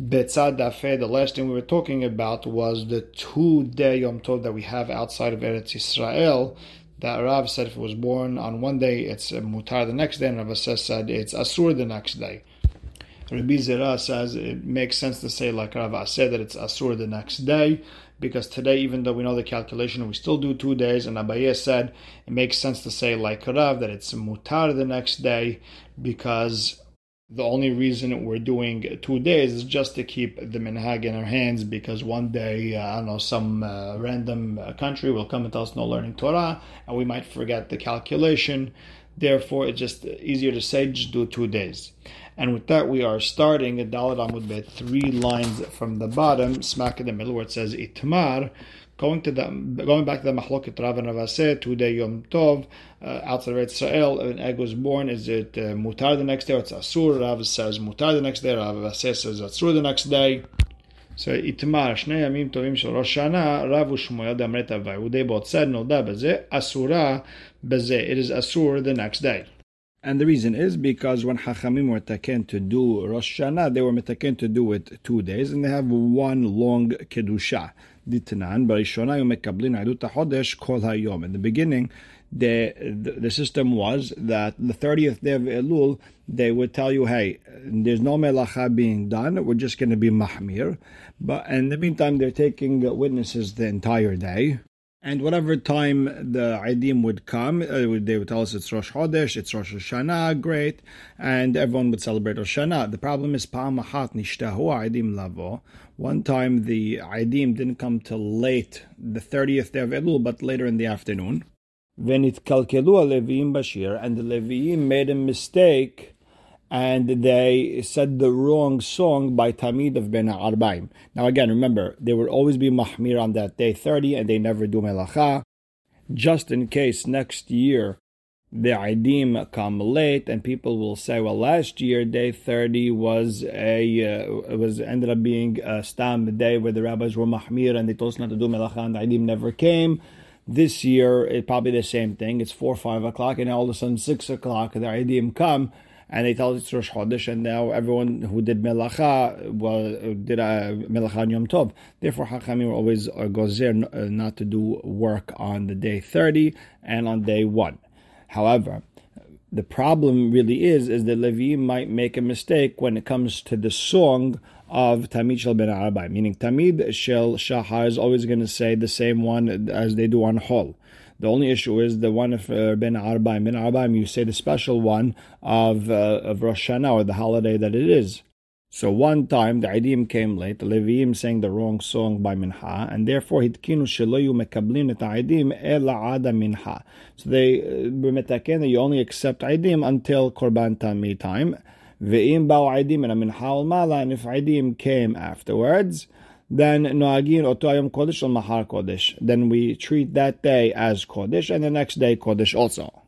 Betzad the last thing we were talking about was the two day Yom Tov that we have outside of Eretz Israel. That Rav said if it was born on one day, it's mutar the next day, and Rav said it's asur the next day. Rabbi Zera says it makes sense to say like Rav said that it's asur the next day because today, even though we know the calculation, we still do two days. And Abaye said it makes sense to say like Rav that it's mutar the next day because the only reason we're doing two days is just to keep the minhag in our hands because one day, uh, I don't know, some uh, random uh, country will come and tell us no learning Torah and we might forget the calculation. Therefore, it's just easier to say just do two days. And with that, we are starting at Dalit Amud Bet, three lines from the bottom, smack in the middle, where it says Itmar. Going to the going back to the Mahloket Rav and Rav Asi, today Yom Tov, uh, outside of Israel, an egg was born. Is it uh, mutar the next day or it's asur? Rav says mutar the next day. Rav Ravaseh says asur the next day. So Shnei Yamim Tovim Shel Rosh Hashanah, Rav Ushmuel Damret Avai. They both said Nolda Bezeh, Asura Bezeh. It is asur the next day. And the reason is because when Hachamim were taken to do Rosh Hashanah, they were taken to do it two days, and they have one long kedusha. Barishona Kol Hayom. In the beginning, the, the, the system was that the 30th day of Elul, they would tell you, hey, there's no melacha being done, we're just going to be mahmir. But in the meantime, they're taking witnesses the entire day. And whatever time the Idim would come, uh, they would tell us it's Rosh Chodesh, it's Rosh Hashanah, great, and everyone would celebrate Rosh Hashanah. The problem is Pa'amahat nishtahu Idim lavo. One time the Idim didn't come till late, the 30th day of Elul, but later in the afternoon. Venitkalkelu Leviim Bashir, and the Leviim made a mistake and they said the wrong song by Tamid of Ben Arbaim. Now again, remember, they will always be Mahmir on that day 30 and they never do Melacha. Just in case next year the Idim come late and people will say, well, last year day 30 was a uh, was ended up being a stam day where the rabbis were Mahmir and they told us not to do Melacha and the Idim never came. This year, it's probably the same thing. It's 4 5 o'clock, and all of a sudden, 6 o'clock, the Idim come and they tell it's Rosh Chodesh, and now everyone who did Melacha well, did a Melacha on Yom Tov. Therefore, Hachamim always uh, gozer uh, not to do work on the day 30 and on day 1. However, the problem really is is that Levi might make a mistake when it comes to the song of Tamid Shel Ben Arabai, meaning Tamid Shel Shahar is always going to say the same one as they do on Hol. The only issue is the one of uh, Ben Arbaim. Ben Arbaim, you say the special one of, uh, of Rosh Hashanah, or the holiday that it is. So one time the Idim came late, the Leviim sang the wrong song by Minha, and therefore hitkinu shelo mekablin et Idim ela ada Minha. So they uh, b'metaken you only accept Idim until Korban Tami time. Ve'im ba'u Idim and Minha mala, and if Idim came afterwards, then noagin otoyam kodesh or mahar kodesh. Then we treat that day as kodesh, and the next day kodesh also.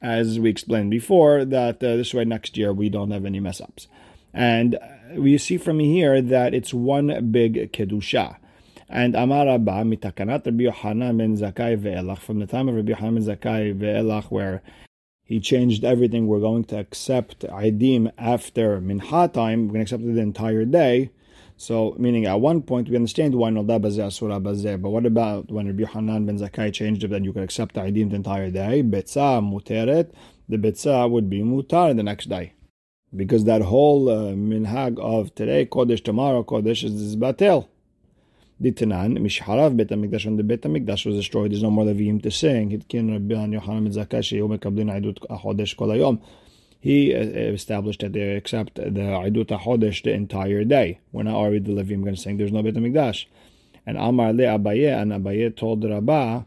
As we explained before, that uh, this way next year we don't have any mess ups. And we see from here that it's one big kedusha. And Amar Abba mitakanat Rabbi Yohanan ben Zakai ve'elach from the time of Rabbi Yohanan ben Zakai ve'elach where he changed everything. We're going to accept Idim after Mincha time. We're going to accept it the entire day. So, meaning at one point we understand why Noda Bazeh Asura Bazeh, but what about when Rabbi Hanan ben Zakai changed it then you could accept the Idim the entire day? Betza Muteret, the Betza would be Mutar the next day. Because that whole uh, minhag of today, Kodesh, tomorrow, Kodesh is, is Batel. Ditanan, Mishharav Bet HaMikdash, when the Bet HaMikdash was destroyed, there's no more Levim to sing. Hitkin Rabbi Yohanan ben Zakai, Sheyom Mekablin Aidut HaChodesh Kol Hayom he uh, established that they accept the Idut HaChodesh the entire day. We're not already the Levim going to sing there's no Beit HaMikdash. And Amar Le Abaye, and Abaye told Rabbah,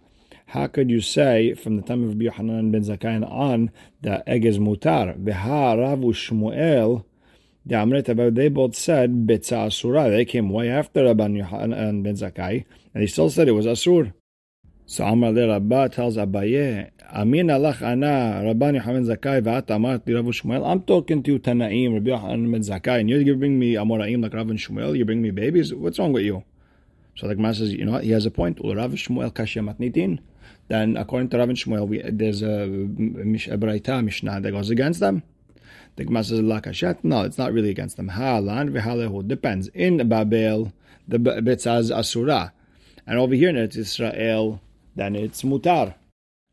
how could you say from the time of Rabbi Yohanan ben Zakkai on that egg mutar? Veha Ravu Shmuel, the about they both said Betza Asura. They came way after Rabbi Yohanan ben Zakkai, and he still said it was Asur. So Amar Le Rabbah tells Abaye, Amin alach ana Rabban Yochanan Zakai v'at amart li Shmuel. I'm talking to you Tanaim, Rabbi Yochanan Zakai, and you bring me Amoraim like Rav Shmuel. You bring me babies. What's wrong with you? So like Mas says, you know what? He has a point. Rav Shmuel kashya matnitin. Then according to Rav Shmuel, we, there's a Braita Mishnah that goes against them. The Gemara says. No, it's not really against them. Haalan v'halehu depends. In Babel, the betzaz asura, and over here in Eretz Israel, then it's mutar.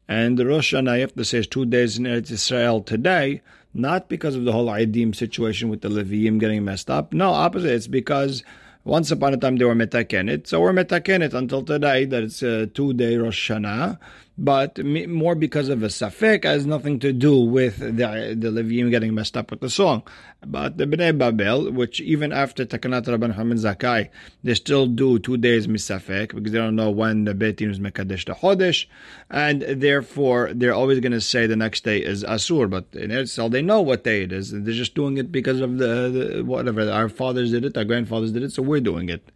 And Rosh Hashanah, you have to say, is two days in Eretz Israel today, not because of the whole Eidim situation with the Leviim getting messed up. No, opposite. It's because once upon a time they were metakenet, so we're metakenet until today that it's a two-day Rosh Hashanah but more because of a safek has nothing to do with the the Levium getting messed up with the song. But the Bnei Babel, which even after Takanat Rabban Haman Zakai, they still do two days misafek because they don't know when the Beit Din is Mekadesh the Chodesh, and therefore they're always going to say the next day is Asur. But in Israel, they know what day it is. They're just doing it because of the, the whatever our fathers did it, our grandfathers did it, so we're doing it.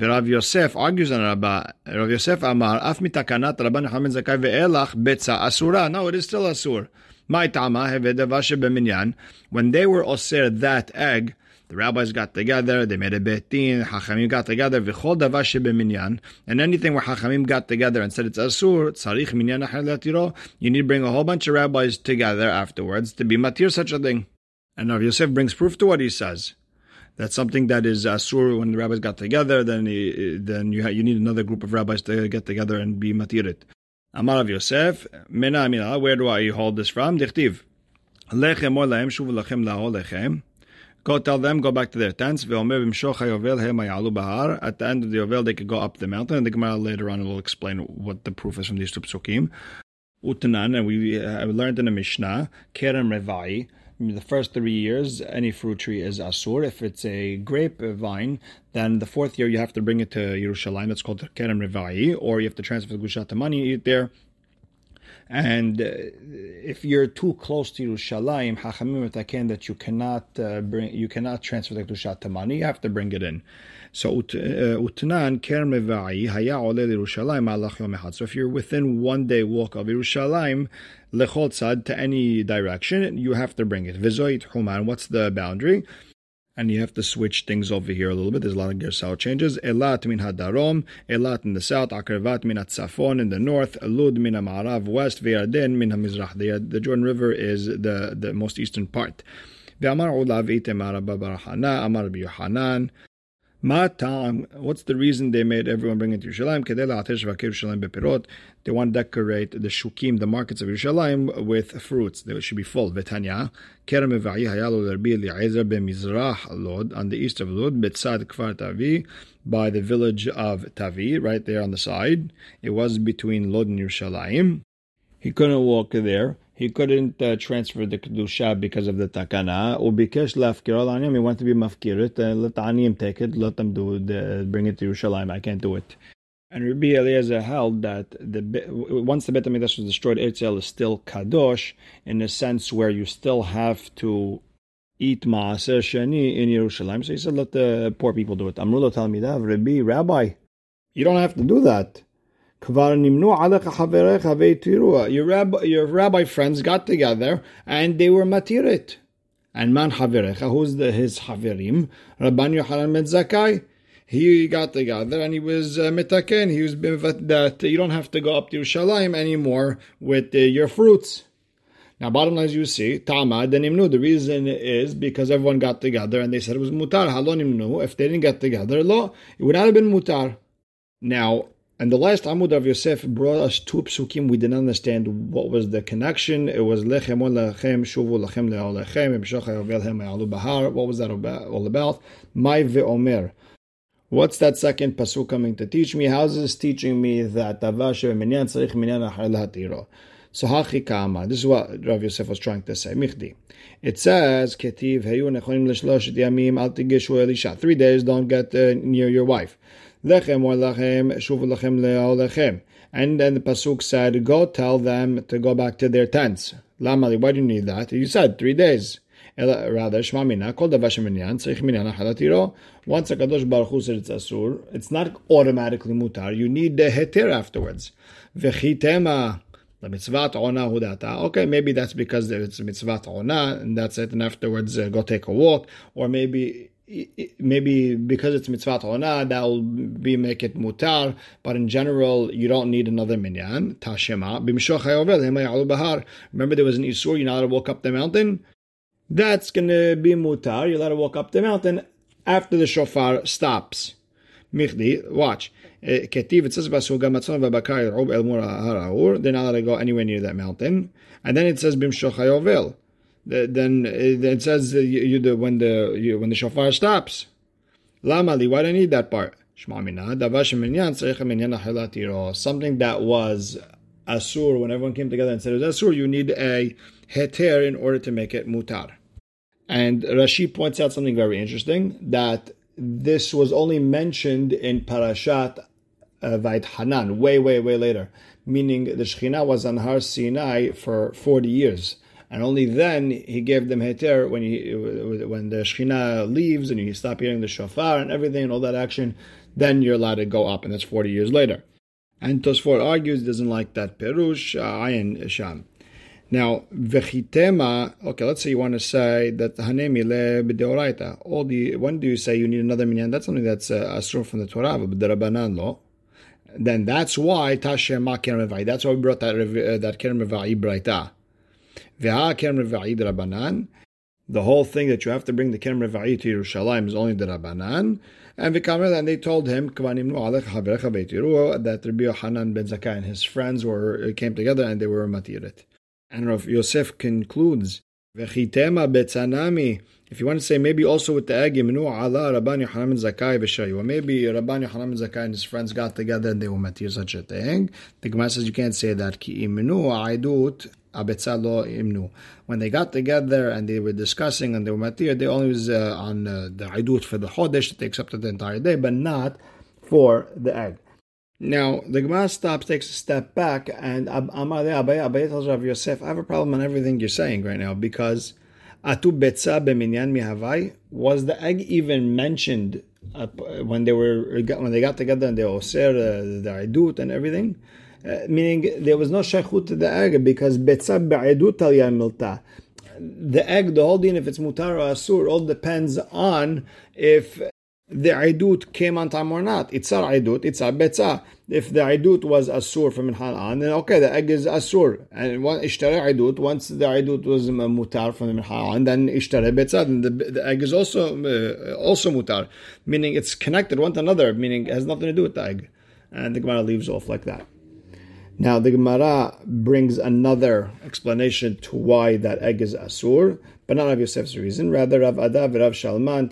ורב יוסף argues on רבה, רב יוסף אמר, אף מתקנת רבן יוחנן זכאי ואילך ביצה אסורה. No, it is still אסור. מה טעמה? הווה דבר שבמניין. When they were אוסר that egg, the rabbis got together, they made a betin, Hachamim got together, v'chol davar shebeminyan, and anything where Hachamim got together and said it's asur, tzarich minyan latiro, you need to bring a whole bunch of rabbis together afterwards to be matir such a thing. And Rav Yosef brings proof to what he says. That's something that is asur when the rabbis got together. Then then you ha- you need another group of rabbis to get together and be matirit. Amar of Yosef, Mena Amina, where do I hold this from? Dichtiv. Lechem or lahem shuvu lachem lao lechem. Go tell them, go back to their tents. At the end of the Yovel, they could go up the mountain. And the Gemara later on will explain what the proof is from these two psukim. Utanan, and we uh, learned in the Mishnah, Kerem Revai, the first three years, any fruit tree is asur. If it's a grape vine, then the fourth year you have to bring it to Yerushalayim. That's called kerem revai, or you have to transfer the gushat money there. And uh, if you're too close to Yerushalayim, Hachamim etaken that you cannot uh, bring, you cannot transfer the gushat money. You have to bring it in. So uh, utnan kerem revai haya ole Yerushalayim alach yom So if you're within one day walk of Yerushalayim, lechol tzad to any direction, you have to bring it. Vizoit human, what's the boundary? And you have to switch things over here a little bit. There's a lot of gersal changes. Elat min hadarom, Elat in the south, Akravat min Safon in the north, Lud min Ma'arav west, Ve'arden min Hamizrach. The, the Jordan River is the, the most eastern part. Ve'amar ulav item Arabah barahana, Amar Yohanan. Matam, what's the reason they made everyone bring it to Yerushalayim? They want to decorate the shukim, the markets of Yerushalayim, with fruits. They should be full. Vetanya, kerem hayalu l'Rabbi Eliezer b'mizrach Lod, on the east of Lod, betzad kfar Tavi, by the village of Tavi, right there on the side. It was between Lod and Yerushalayim. He couldn't walk there he couldn't uh, transfer the kedusha because of the takana. Ubikesh lafkir al He wanted to be mafkirit. Uh, let the aniyim take it. Let them do the, bring it to Yerushalayim. I can't do it. And Rabbi Eliezer held that the once the Bet Hamikdash was destroyed, Eretz is still kadosh in the sense where you still have to eat maaser sheni in Yerushalayim. So he said, let the poor people do it. Amrullah that Rabbi, Rabbi, you don't have to do that. Your rabbi, your rabbi friends got together and they were matirit. And man haverecha, who's the, his haverim? Rabban Yohanan ben Zakkai. He got together and he was uh, mitaken. He was that you don't have to go up to Yerushalayim anymore with uh, your fruits. Now, bottom line, as you see, Tama denimnu. The reason is because everyone got together and they said it was mutar. Halonimnu. If they didn't get together, lo, it would not have been mutar. Now, and the last Amud of Yosef brought us two psukim. We didn't understand what was the connection. It was lechem on lechem shuvu lechem leolechem yovel bahar. What was that all about? My ve'omer. What's that second pasuk coming to teach me? How is this teaching me that tavashe minyan tzarich minyan hatiro? So hachikama. This is what Rav Yosef was trying to say. Michdi. It says ketiv heyu nechonim l'shlosh yamim al tigishu elisha. Three days, don't get uh, near your wife. Lechem or lachem, shuvu lachem lechem. And then the pasuk said, "Go tell them to go back to their tents." Lamali, why do you need that? You said three days. Rather, Shema Mina, Kol Davar Sheminyan, Tzarich Minyan Halatiro. Once a Kadosh Baruch Hu said it's Asur, it's not automatically mutar. You need the heter afterwards. Vechitema, the mitzvah ona hudata. Okay, maybe that's because it's mitzvah ona, and that's it. And afterwards, uh, go take a walk, or maybe maybe because it's mitzvah ona, that will be make it mutar. But in general, you don't need another minyan. Tashema bahar. Remember, there was an isur. You're not allowed to walk up the mountain. that's to be mutar. You're allowed to walk up the mountain after the shofar stops. Michdi, watch. Eh, Ketiv, it says Basu Gamatzon Vabakar El Mura Haraur. They're not allowed to go anywhere near that mountain. And then it says Bim Shochayovel. Then it says you, you, when the you, when the shofar stops. Lama li, why do I need that part? Something that was asur when everyone came together and said it was asur, you need a heter in order to make it mutar. And Rashi points out something very interesting that this was only mentioned in Parashat uh, Va'etchanan, way, way, way later, meaning the Shekhinah was on Har Sinai for 40 years. And only then he gave them heter when he when the Shekhinah leaves and you stop hearing the shofar and everything and all that action, then you're allowed to go up, and that's 40 years later. And Tosfot argues doesn't like that perush uh, ayin sham. Now, vechitema. Okay, let's say you want to say that hanemi le b'deoraita. All the when do you say you need another minyan? That's something that's uh, asur from the Torah, but the Rabbanan lo. Then that's why tashem kerem That's why we brought that uh, that kerem. Veha kerem revai Rabbanan. The whole thing that you have to bring the kerem revai to Yerushalayim is only the Rabbanan. And Vikamer, and they told him that Rabbi Yohanan ben Zakkai and his friends were uh, came together and they were matirit. And Rav Yosef concludes. If you want to say maybe also with the egg, maybe Rabban Yohanan ben Zakkai and his friends got together and they were matir such a thing. The Gemara says you can't say that. Imnu. When they got together and they were discussing and they were matir, they only was uh, on uh, the aidut for the chodesh, they accepted the entire day, but not for the egg. Now the Gemara stops, takes a step back, and Amar Abaye tells Rav Yosef, "I have a problem on everything you're saying right now because atu betza b'minyan mihavai was the egg even mentioned when they were when they got together and they oser uh, the idut and everything." Uh, meaning there was no shaykhut to the egg because betza al milta. The egg, the whole din, if it's mutar or asur, all depends on if the idut came on time or not. It's our idut, it's our betza. If the idut was asur from Minhan on, then okay, the egg is asur. And one ishtare idut, once the idut was mutar from the Minhan on, then ishtare betza, then the, the egg is also uh, also mutar. Meaning it's connected one to another, meaning it has nothing to do with the egg. And the Gemara leaves off like that. Now the Gemara brings another explanation to why that egg is asur, but not Rav Yosef's reason. Rather, Rav Ada and Rav Shalman.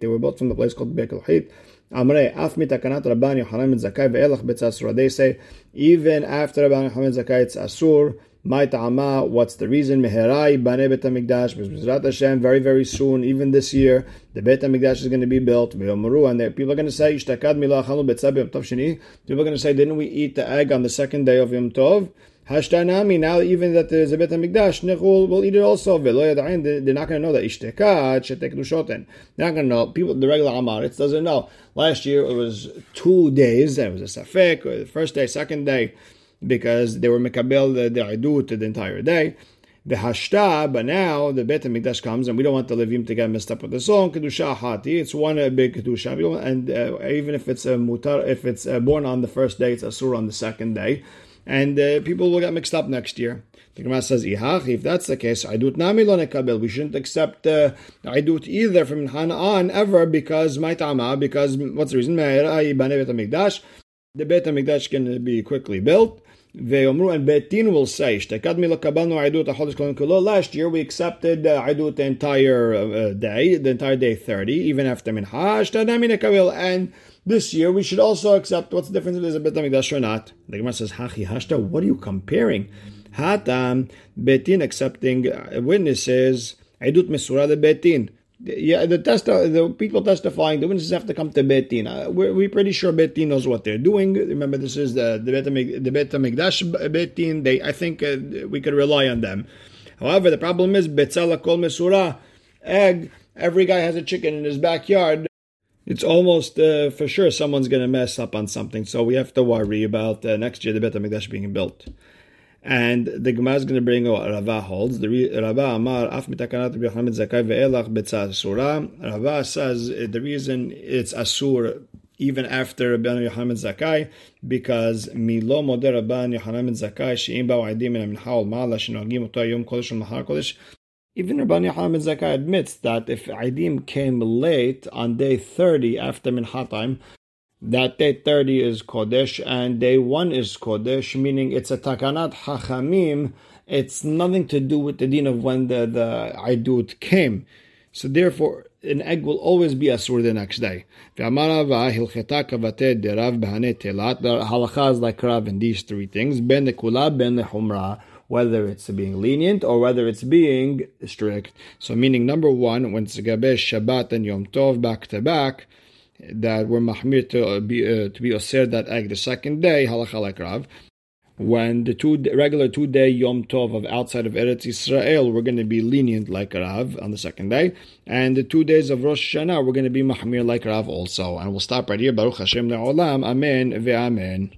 They were both from the place called Be Kelohit. Amre af mitakanat Rabban Yochanan Zakai ve'elach betzasur. They say even after Rabban Yochanan Zakai it's asur. My ta'ama, what's the reason? Meherai bane bet hamikdash. Hashem, very very soon, even this year, the bet hamikdash is going to be built. Ve'omaru, and people are going to say, Ishtakad milachanu betzab yom tov sheni. People are going to say, didn't we eat the egg on the second day of Yom Tov? Hashtanami, now even that there's a bet hamikdash, nechul will eat it also. They're not going to know that ishtekad shetek dushoten. They're not going to know. People, the regular amaritz doesn't know. Last year it was two days. It was a safek, the first day, second day because they were mekabel the, the idut the entire day. The hashta, but now the Bet Hamikdash comes, and we don't want the Levim to get messed up with the song. Kedusha hati, it's one big kedusha, and uh, even if it's a mutar, if it's uh, born on the first day, it's a surah on the second day, and uh, people will get mixed up next year. The Gemara says, if that's the case, idut nami. We shouldn't accept uh, idut either from Hana on ever because my tama, because what's the reason? The Bet Hamikdash can be quickly built. Ve'omru and Betin will say, Last year we accepted uh, the entire uh, day, the entire day 30, even after Minha. And this year we should also accept what's the difference if there's a Bet HaMikdash or not. The Gemara says, Hachi Hashta, what are you comparing? Hatam, Betin accepting uh, witnesses, Aidut Mesura the Betin yeah, the test, the people testifying, the witnesses have to come to Betin. Uh, we're, we're pretty sure Betin knows what they're doing. Remember, this is the the Bet the Hamikdash Betin. They, I think, uh, we could rely on them. However, the problem is Betzala Kol Mesura, egg. Every guy has a chicken in his backyard. It's almost uh, for sure someone's going to mess up on something. So we have to worry about uh, next year the Bet Hamikdash being built. And the Gemara is going to bring what Rava holds. The Rava Amar Af mitakanat Rabbi Zakai ve'elach betzah asura. Rava says uh, the reason it's asur even after Rabbi Yohanan Zakai, because milo moder Rabbi Yohanan Zakai she'im ba'u adim min mincha ol ma'ala shenogim oto yom kodesh mahar kodesh. Even Rabbi Yochanan Zakai admits that if Eidim came late on day 30 after Minchatim, that day 30 is Kodesh and day 1 is Kodesh, meaning it's a Takanat Hachamim. It's nothing to do with the din of when the, the came. So therefore, an egg will always be asur the next day. The halacha is like Rav in these three things: ben the kula, ben humra, whether it's being lenient or whether it's being strict. So, meaning number one, when it's Shabbat and Yom Tov back to back, that were mahmir to be uh, to be osir that egg the second day, halacha like Rav when the two regular two day Yom Tov of outside of Eretz Israel, we're going to be lenient like Rav on the second day, and the two days of Rosh Hashanah, we're going to be mahmir like Rav also. And we'll stop right here. Baruch Hashem le'olam. Amen ve'amen.